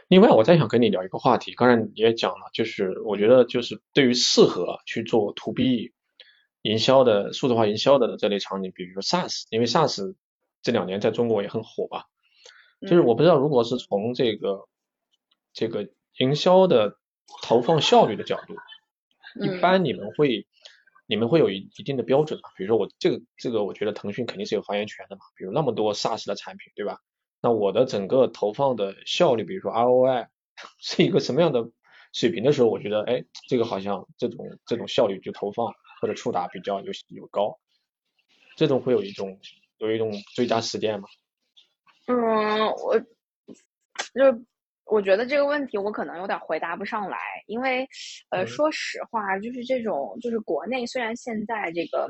另外，我再想跟你聊一个话题，刚才你也讲了，就是我觉得就是对于适合去做 to B 营销的数字化营销的这类场景，比如说 SaaS，因为 SaaS 这两年在中国也很火吧，就是我不知道如果是从这个这个营销的投放效率的角度，一般你们会你们会有一一定的标准吗？比如说我这个这个，我觉得腾讯肯定是有发言权的嘛，比如那么多 SaaS 的产品，对吧？那我的整个投放的效率，比如说 ROI 是一个什么样的水平的时候，我觉得，哎，这个好像这种这种效率就投放或者触达比较有有高，这种会有一种有一种最佳实践吗？嗯，我就我觉得这个问题我可能有点回答不上来，因为呃，说实话，就是这种就是国内虽然现在这个。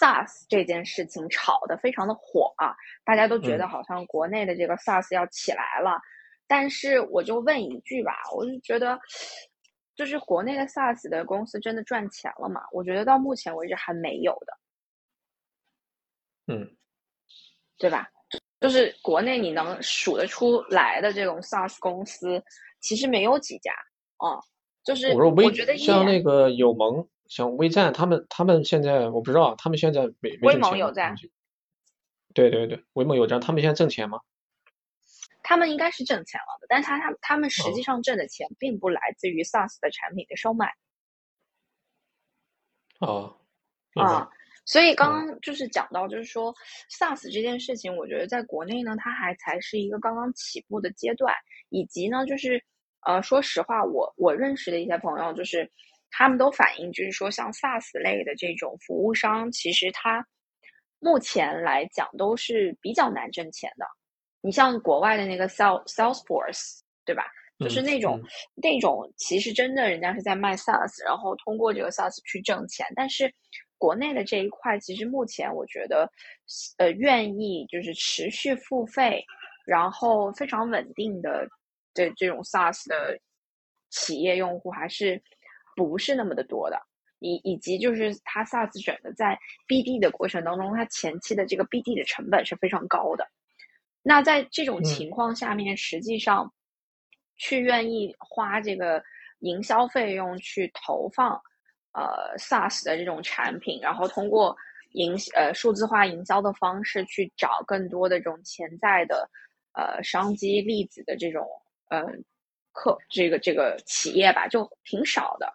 SaaS 这件事情炒得非常的火啊，大家都觉得好像国内的这个 SaaS 要起来了，但是我就问一句吧，我就觉得，就是国内的 SaaS 的公司真的赚钱了吗？我觉得到目前为止还没有的，嗯，对吧？就是国内你能数得出来的这种 SaaS 公司，其实没有几家，哦，就是我觉得像那个友盟。像微站，他们他们现在我不知道，他们现在没没挣钱有在。对对对，微盟有站，他们现在挣钱吗？他们应该是挣钱了的，但是他他他们实际上挣的钱并不来自于 SaaS 的产品的售卖。哦。啊，所以刚刚就是讲到，就是说 SaaS 这件事情，我觉得在国内呢，它还才是一个刚刚起步的阶段，以及呢，就是呃，说实话，我我认识的一些朋友，就是他们都反映，就是说像 SaaS 类的这种服务商，其实它目前来讲都是比较难挣钱的。你像国外的那个 Sales Salesforce，对吧？就是那种那种，其实真的人家是在卖 SaaS，然后通过这个 SaaS 去挣钱，但是。国内的这一块，其实目前我觉得，呃，愿意就是持续付费，然后非常稳定的这这种 SaaS 的企业用户还是不是那么的多的，以以及就是它 SaaS 整个在 BD 的过程当中，它前期的这个 BD 的成本是非常高的。那在这种情况下面，实际上去愿意花这个营销费用去投放。呃，SaaS 的这种产品，然后通过营呃数字化营销的方式去找更多的这种潜在的呃商机例子的这种呃客这个这个企业吧，就挺少的。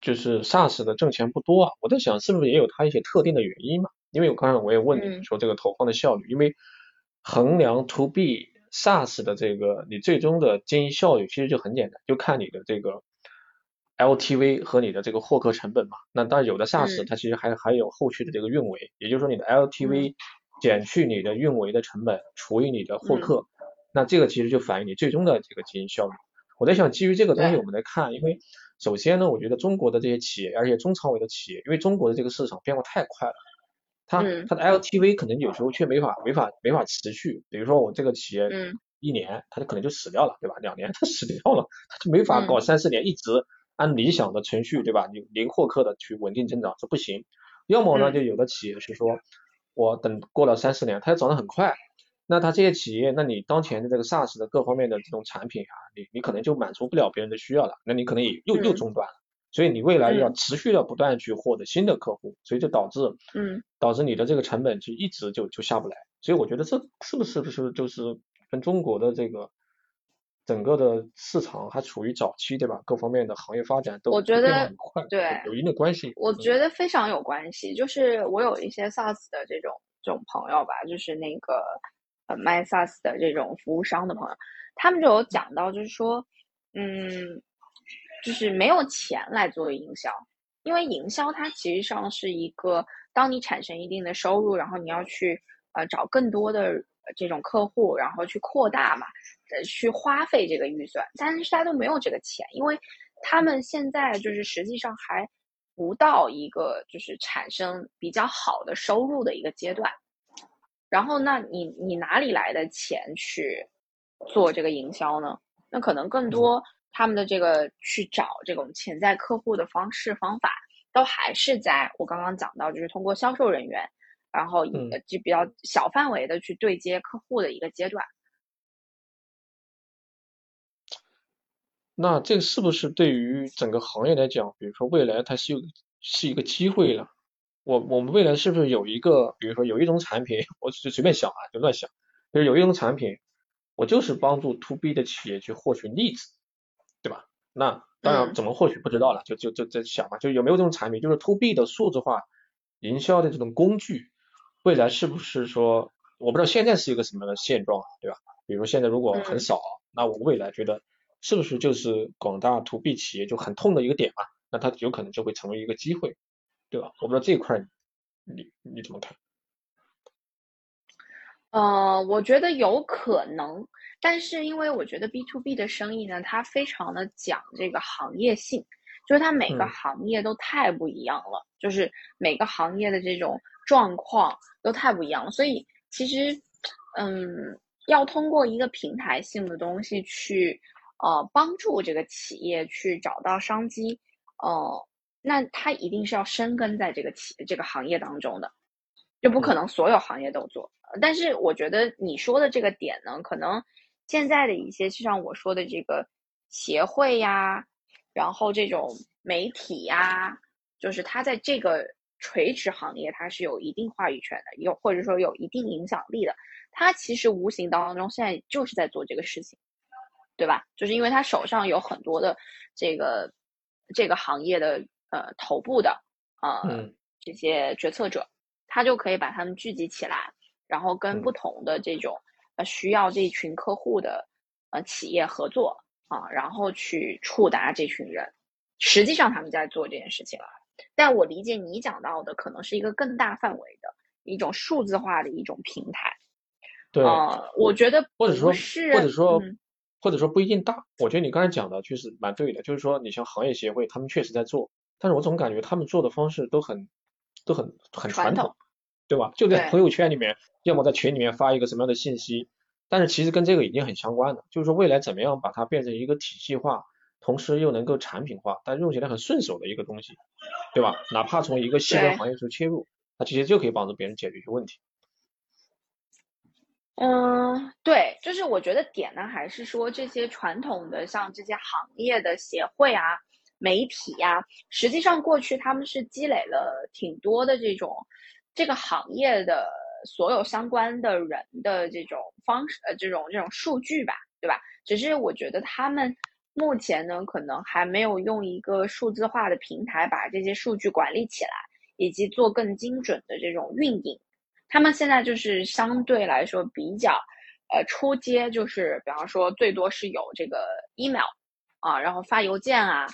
就是 SaaS 的挣钱不多啊，我在想是不是也有它一些特定的原因嘛？因为我刚才我也问你说这个投放的效率，因为衡量 To B SaaS 的这个你最终的经营效率，其实就很简单，就看你的这个。LTV 和你的这个获客成本嘛，那当然有的 SaaS 它其实还还有后续的这个运维，也就是说你的 LTV 减去你的运维的成本除以你的获客，那这个其实就反映你最终的这个经营效率。我在想基于这个东西我们来看，因为首先呢，我觉得中国的这些企业，而且中长尾的企业，因为中国的这个市场变化太快了，它它的 LTV 可能有时候却没法没法没法持续，比如说我这个企业一年它就可能就死掉了，对吧？两年它死掉了，它就没法搞三四年一直。按理想的程序，对吧？你零获客的去稳定增长这不行。要么呢，就有的企业是说，我等过了三四年，它涨得很快。那它这些企业，那你当前的这个 SaaS 的各方面的这种产品啊，你你可能就满足不了别人的需要了。那你可能也又又中断了。所以你未来要持续的不断去获得新的客户，所以就导致，嗯，导致你的这个成本就一直就就下不来。所以我觉得这是不是不是就是跟中国的这个。整个的市场还处于早期，对吧？各方面的行业发展都我觉得很快，对，有一定的关系。我觉得非常有关系。就是我有一些 SaaS 的这种这种朋友吧，就是那个呃卖 SaaS 的这种服务商的朋友，他们就有讲到，就是说，嗯，就是没有钱来做营销，因为营销它其实上是一个，当你产生一定的收入，然后你要去呃找更多的。这种客户，然后去扩大嘛，呃，去花费这个预算，但是大家都没有这个钱，因为他们现在就是实际上还不到一个就是产生比较好的收入的一个阶段。然后，那你你哪里来的钱去做这个营销呢？那可能更多他们的这个去找这种潜在客户的方式方法，都还是在我刚刚讲到，就是通过销售人员。然后就比较小范围的去对接客户的一个阶段。那这个是不是对于整个行业来讲，比如说未来它是有是一个机会了？我我们未来是不是有一个，比如说有一种产品，我就随便想啊，就乱想，就是有一种产品，我就是帮助 to B 的企业去获取例子，对吧？那当然怎么获取不知道了，就就就在想嘛，就有没有这种产品，就是 to B 的数字化营销的这种工具。未来是不是说，我不知道现在是一个什么样的现状，对吧？比如现在如果很少，那我未来觉得是不是就是广大 to B 企业就很痛的一个点嘛？那它有可能就会成为一个机会，对吧？我不知道这一块你你怎么看？呃，我觉得有可能，但是因为我觉得 B to B 的生意呢，它非常的讲这个行业性，就是它每个行业都太不一样了，就是每个行业的这种。状况都太不一样了，所以其实，嗯，要通过一个平台性的东西去，呃，帮助这个企业去找到商机，呃，那它一定是要深耕在这个企这个行业当中的，就不可能所有行业都做。但是我觉得你说的这个点呢，可能现在的一些，就像我说的这个协会呀，然后这种媒体呀，就是它在这个。垂直行业它是有一定话语权的，有或者说有一定影响力的。它其实无形当中现在就是在做这个事情，对吧？就是因为他手上有很多的这个这个行业的呃头部的呃这些决策者，他就可以把他们聚集起来，然后跟嗯不同的这种呃需要这一群客户的呃企业合作啊，然后去触达这群人。实际上他们在做这件事情了，但我理解你讲到的可能是一个更大范围的一种数字化的一种平台。对，呃，我觉得或者说是，或者说嗯或者说不一定大。我觉得你刚才讲的就是蛮对的，就是说你像行业协会，他们确实在做，但是我总感觉他们做的方式都很都很很传统，对吧？就在朋友圈里面，要么在群里面发一个什么样的信息，但是其实跟这个已经很相关了，就是说未来怎么样把它变成一个体系化，同时又能够产品化，但用起来很顺手的一个东西，对吧？哪怕从一个细分行业去切入，那其实就可以帮助别人解决一些问题。嗯，对，就是我觉得点呢，还是说这些传统的像这些行业的协会啊、媒体呀、实际上过去他们是积累了挺多的这种这个行业的所有相关的人的这种方式，呃，这种这种数据吧，对吧？只是我觉得他们目前呢，可能还没有用一个数字化的平台把这些数据管理起来，以及做更精准的这种运营。他们现在就是相对来说比较，呃，出街就是比方说最多是有这个 email 啊，然后发邮件啊，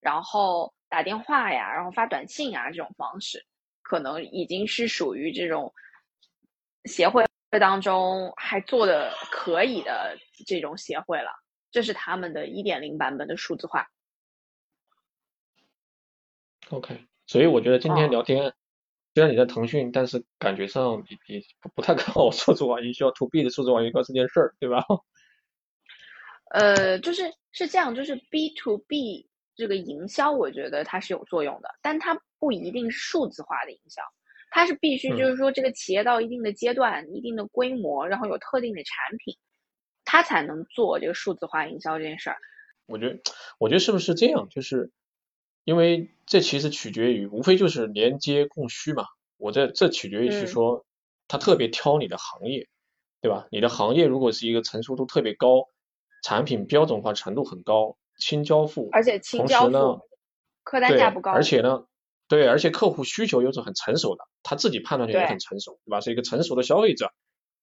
然后打电话呀，然后发短信啊这种方式，可能已经是属于这种协会当中还做的可以的这种协会了。这是他们的一点零版本的数字化。OK，所以我觉得今天哦聊天，虽然你在腾讯，但是感觉上你你不不太看好数字化营销 to B 的数字化营销这件事儿，对吧？呃，就是是这样，就是 B to B 这个营销，我觉得它是有作用的，但它不一定是数字化的营销，它是必须嗯就是说这个企业到一定的阶段、一定的规模，然后有特定的产品，它才能做这个数字化营销这件事儿。我觉得，我觉得是不是这样？就是因为这其实取决于，无非就是连接供需嘛。我这这取决于是嗯说，他特别挑你的行业，对吧？你的行业如果是一个成熟度特别高，产品标准化程度很高，轻交付，而且轻同交付，客单，价不高，而且呢，对，而且客户需求又是很成熟的，他自己判断力也很成熟，对吧？是一个成熟的消费者，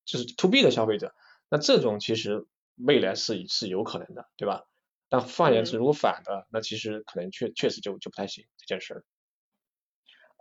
就是 to B 的消费者，那这种其实未来是是有可能的，对吧？但换言之，嗯如果反的，那其实可能确确实就就不太行这件事儿。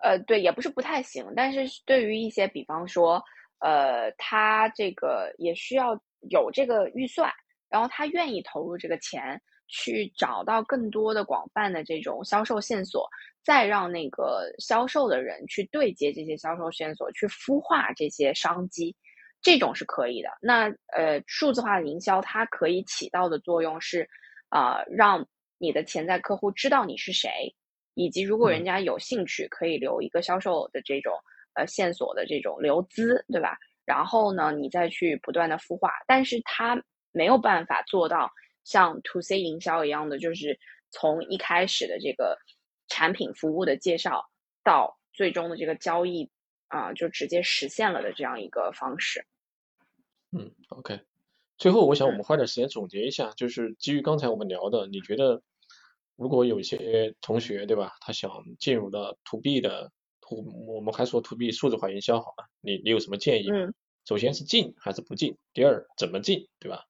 呃，对，也不是不太行，但是对于一些，比方说，呃，他这个也需要有这个预算，然后他愿意投入这个钱，去找到更多的广泛的这种销售线索，再让那个销售的人去对接这些销售线索，去孵化这些商机，这种是可以的。那呃，数字化的营销它可以起到的作用是，啊、让你的潜在客户知道你是谁。以及如果人嗯家有兴趣，可以留一个销售的这种呃线索的这种留资，对吧？然后呢，你再去不断的孵化，但是它没有办法做到像 to C 营销一样的，就是从一开始的这个产品服务的介绍到最终的这个交易啊、就直接实现了的这样一个方式。嗯，OK。最后，我想我嗯们花点时间总结一下，就是基于刚才我们聊的，你觉得如果有一些同学，对吧，他想进入到 to B 的 to，我们还说 to B 数字化营销好了，你你有什么建议？嗯。首先是进还是不进？第二怎么进，对吧？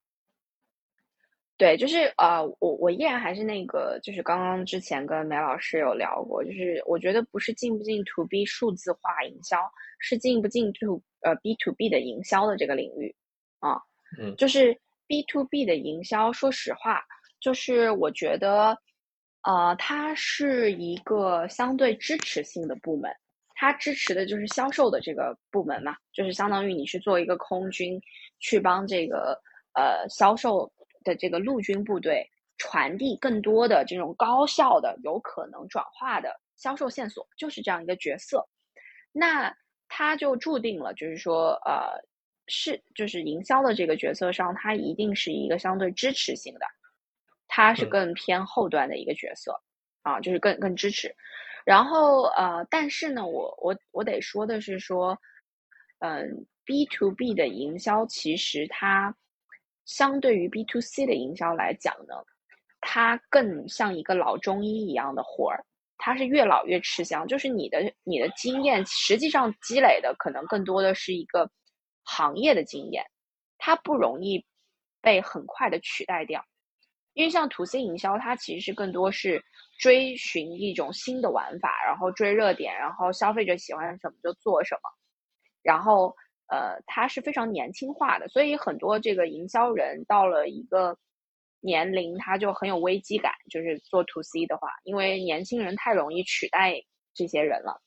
对，就是呃，我我依然还是那个，就是刚刚之前跟梅老师有聊过，就是我觉得不是进不进 to B 数字化营销，是进不进 to 呃 B to B 的营销的这个领域啊。嗯就是 B to B 的营销，说实话，就是我觉得，呃，它是一个相对支持性的部门，它支持的就是销售的这个部门嘛，就是相当于你去做一个空军，去帮这个呃销售的这个陆军部队传递更多的这种高效的、有可能转化的销售线索，就是这样一个角色。那他就注定了，就是说，呃，是就是营销的这个角色上，他一定是一个相对支持性的，他是嗯更偏后端的一个角色啊，就是更更支持。然后呃，但是呢，我我我得说的是说，嗯，B to B 的营销其实它相对于 B to C 的营销来讲呢，它更像一个老中医一样的活儿，它是越老越吃香，就是你的你的经验实际上积累的可能更多的是一个行业的经验，它不容易被很快的取代掉。因为像 to C 营销，它其实是更多是追寻一种新的玩法，然后追热点，然后消费者喜欢什么就做什么，然后呃，它是非常年轻化的，所以很多这个营销人到了一个。年龄他就很有危机感，就是做 to C 的话，因为年轻人太容易取代这些人了。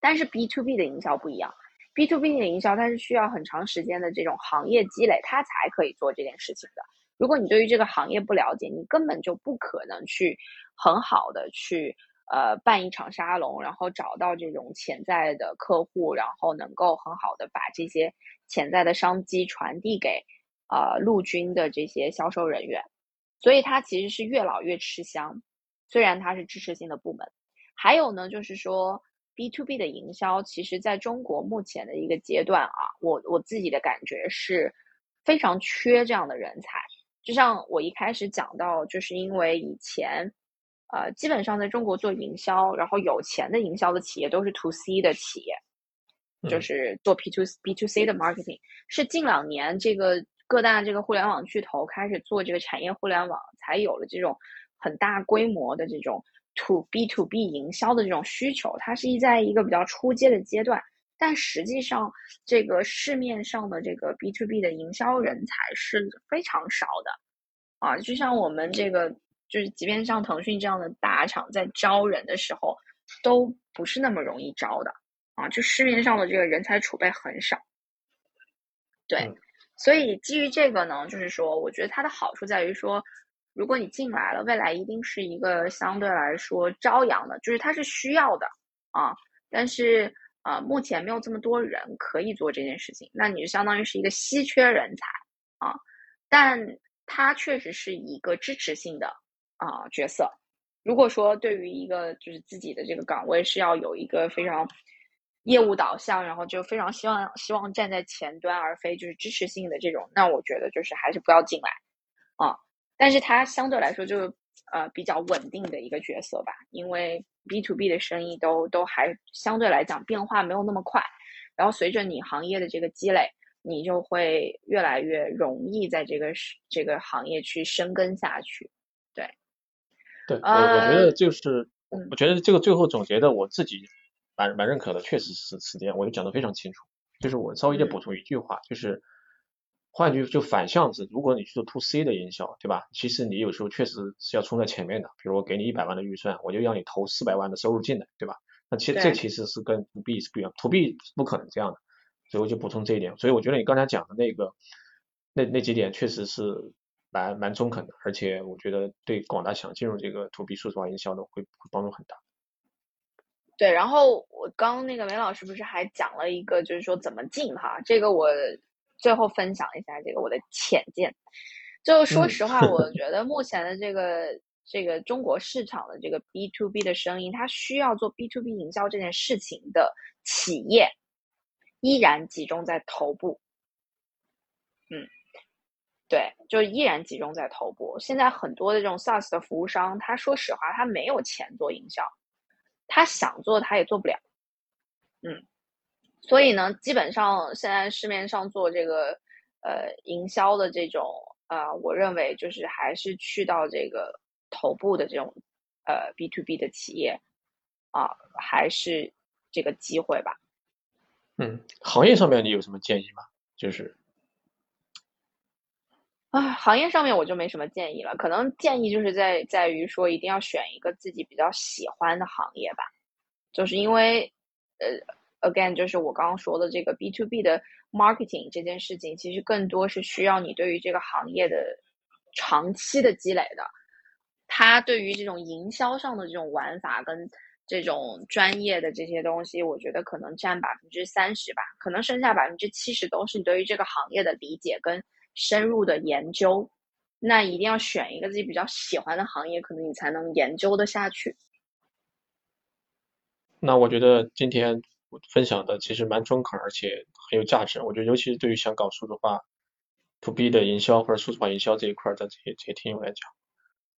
但是 B to B 的营销不一样，B to B 的营销它是需要很长时间的这种行业积累，它才可以做这件事情的。如果你对于这个行业不了解，你根本就不可能去很好的去呃办一场沙龙，然后找到这种潜在的客户，然后能够很好的把这些潜在的商机传递给呃陆军的这些销售人员。所以它其实是越老越吃香，虽然它是支持性的部门。还有呢，就是说 B to B 的营销，其实在中国目前的一个阶段啊，我我自己的感觉是非常缺这样的人才。就像我一开始讲到，就是因为以前，呃，基本上在中国做营销，然后有钱的营销的企业都是 to C 的企业，就是做 P to B to C 的 marketing。是近两年这个。各大这个互联网巨头开始做这个产业互联网，才有了这种很大规模的这种 to B to B 营销的这种需求。它是一在一个比较初阶的阶段，但实际上这个市面上的这个 B to B 的营销人才是非常少的啊。就像我们这个，就是即便像腾讯这样的大厂在招人的时候，都不是那么容易招的啊。就市面上的这个人才储备很少，对。所以基于这个呢，就是说，我觉得它的好处在于说，如果你进来了，未来一定是一个相对来说朝阳的，就是它是需要的啊。但是啊，目前没有这么多人可以做这件事情，那你就相当于是一个稀缺人才啊。但它确实是一个支持性的啊角色。如果说对于一个就是自己的这个岗位是要有一个非常。业务导向，然后就非常希望希望站在前端，而非就是支持性的这种。那我觉得就是还是不要进来啊。但是它相对来说就呃比较稳定的一个角色吧，因为 B to B 的生意都都还相对来讲变化没有那么快。然后随着你行业的这个积累，你就会越来越容易在这个这个行业去深耕下去。对，我我觉得就是，我觉得这个最后总结的我自己。蛮蛮认可的，确实是是这样，我就讲的非常清楚。就是我稍微再补充一句话，就是换句就反向子，如果你去做 to C 的营销，对吧？其实你有时候确实是要冲在前面的。比如我给你一百万的预算，我就让你投四百万的收入进来，对吧？那其实这其实是跟 to B 是不一样，to B 不可能这样的。所以我就补充这一点。所以我觉得你刚才讲的那个那那几点确实是蛮蛮中肯的，而且我觉得对广大想进入这个 to B 数字化营销的会会帮助很大。对，然后我刚那个梅老师不是还讲了一个，就是说怎么进哈，这个我最后分享一下这个我的浅见。就说实话，我觉得目前的这个这个中国市场的这个 B to B 的生意，它需要做 B to B 营销这件事情的企业，依然集中在头部。嗯，对，就依然集中在头部。现在很多的这种 SaaS 的服务商，他说实话，他没有钱做营销。他想做，他也做不了，嗯，所以呢，基本上现在市面上做这个呃营销的这种啊，我认为就是还是去到这个头部的这种呃 B to B 的企业啊，还是这个机会吧。嗯，行业上面你有什么建议吗？就是。啊，行业上面我就没什么建议了，可能建议就是在在于说，一定要选一个自己比较喜欢的行业吧，就是因为，呃，again，就是我刚刚说的这个 B to B 的 marketing 这件事情，其实更多是需要你对于这个行业的长期的积累的，它对于这种营销上的这种玩法跟这种专业的这些东西，我觉得可能占百分之三十吧，可能剩下百分之七十都是你对于这个行业的理解跟。深入的研究，那一定要选一个自己比较喜欢的行业，可能你才能研究的下去。那我觉得今天分享的其实蛮中肯，而且很有价值。我觉得尤其是对于想搞数字化、to B 的营销或者数字化营销这一块的这些这些听友来讲，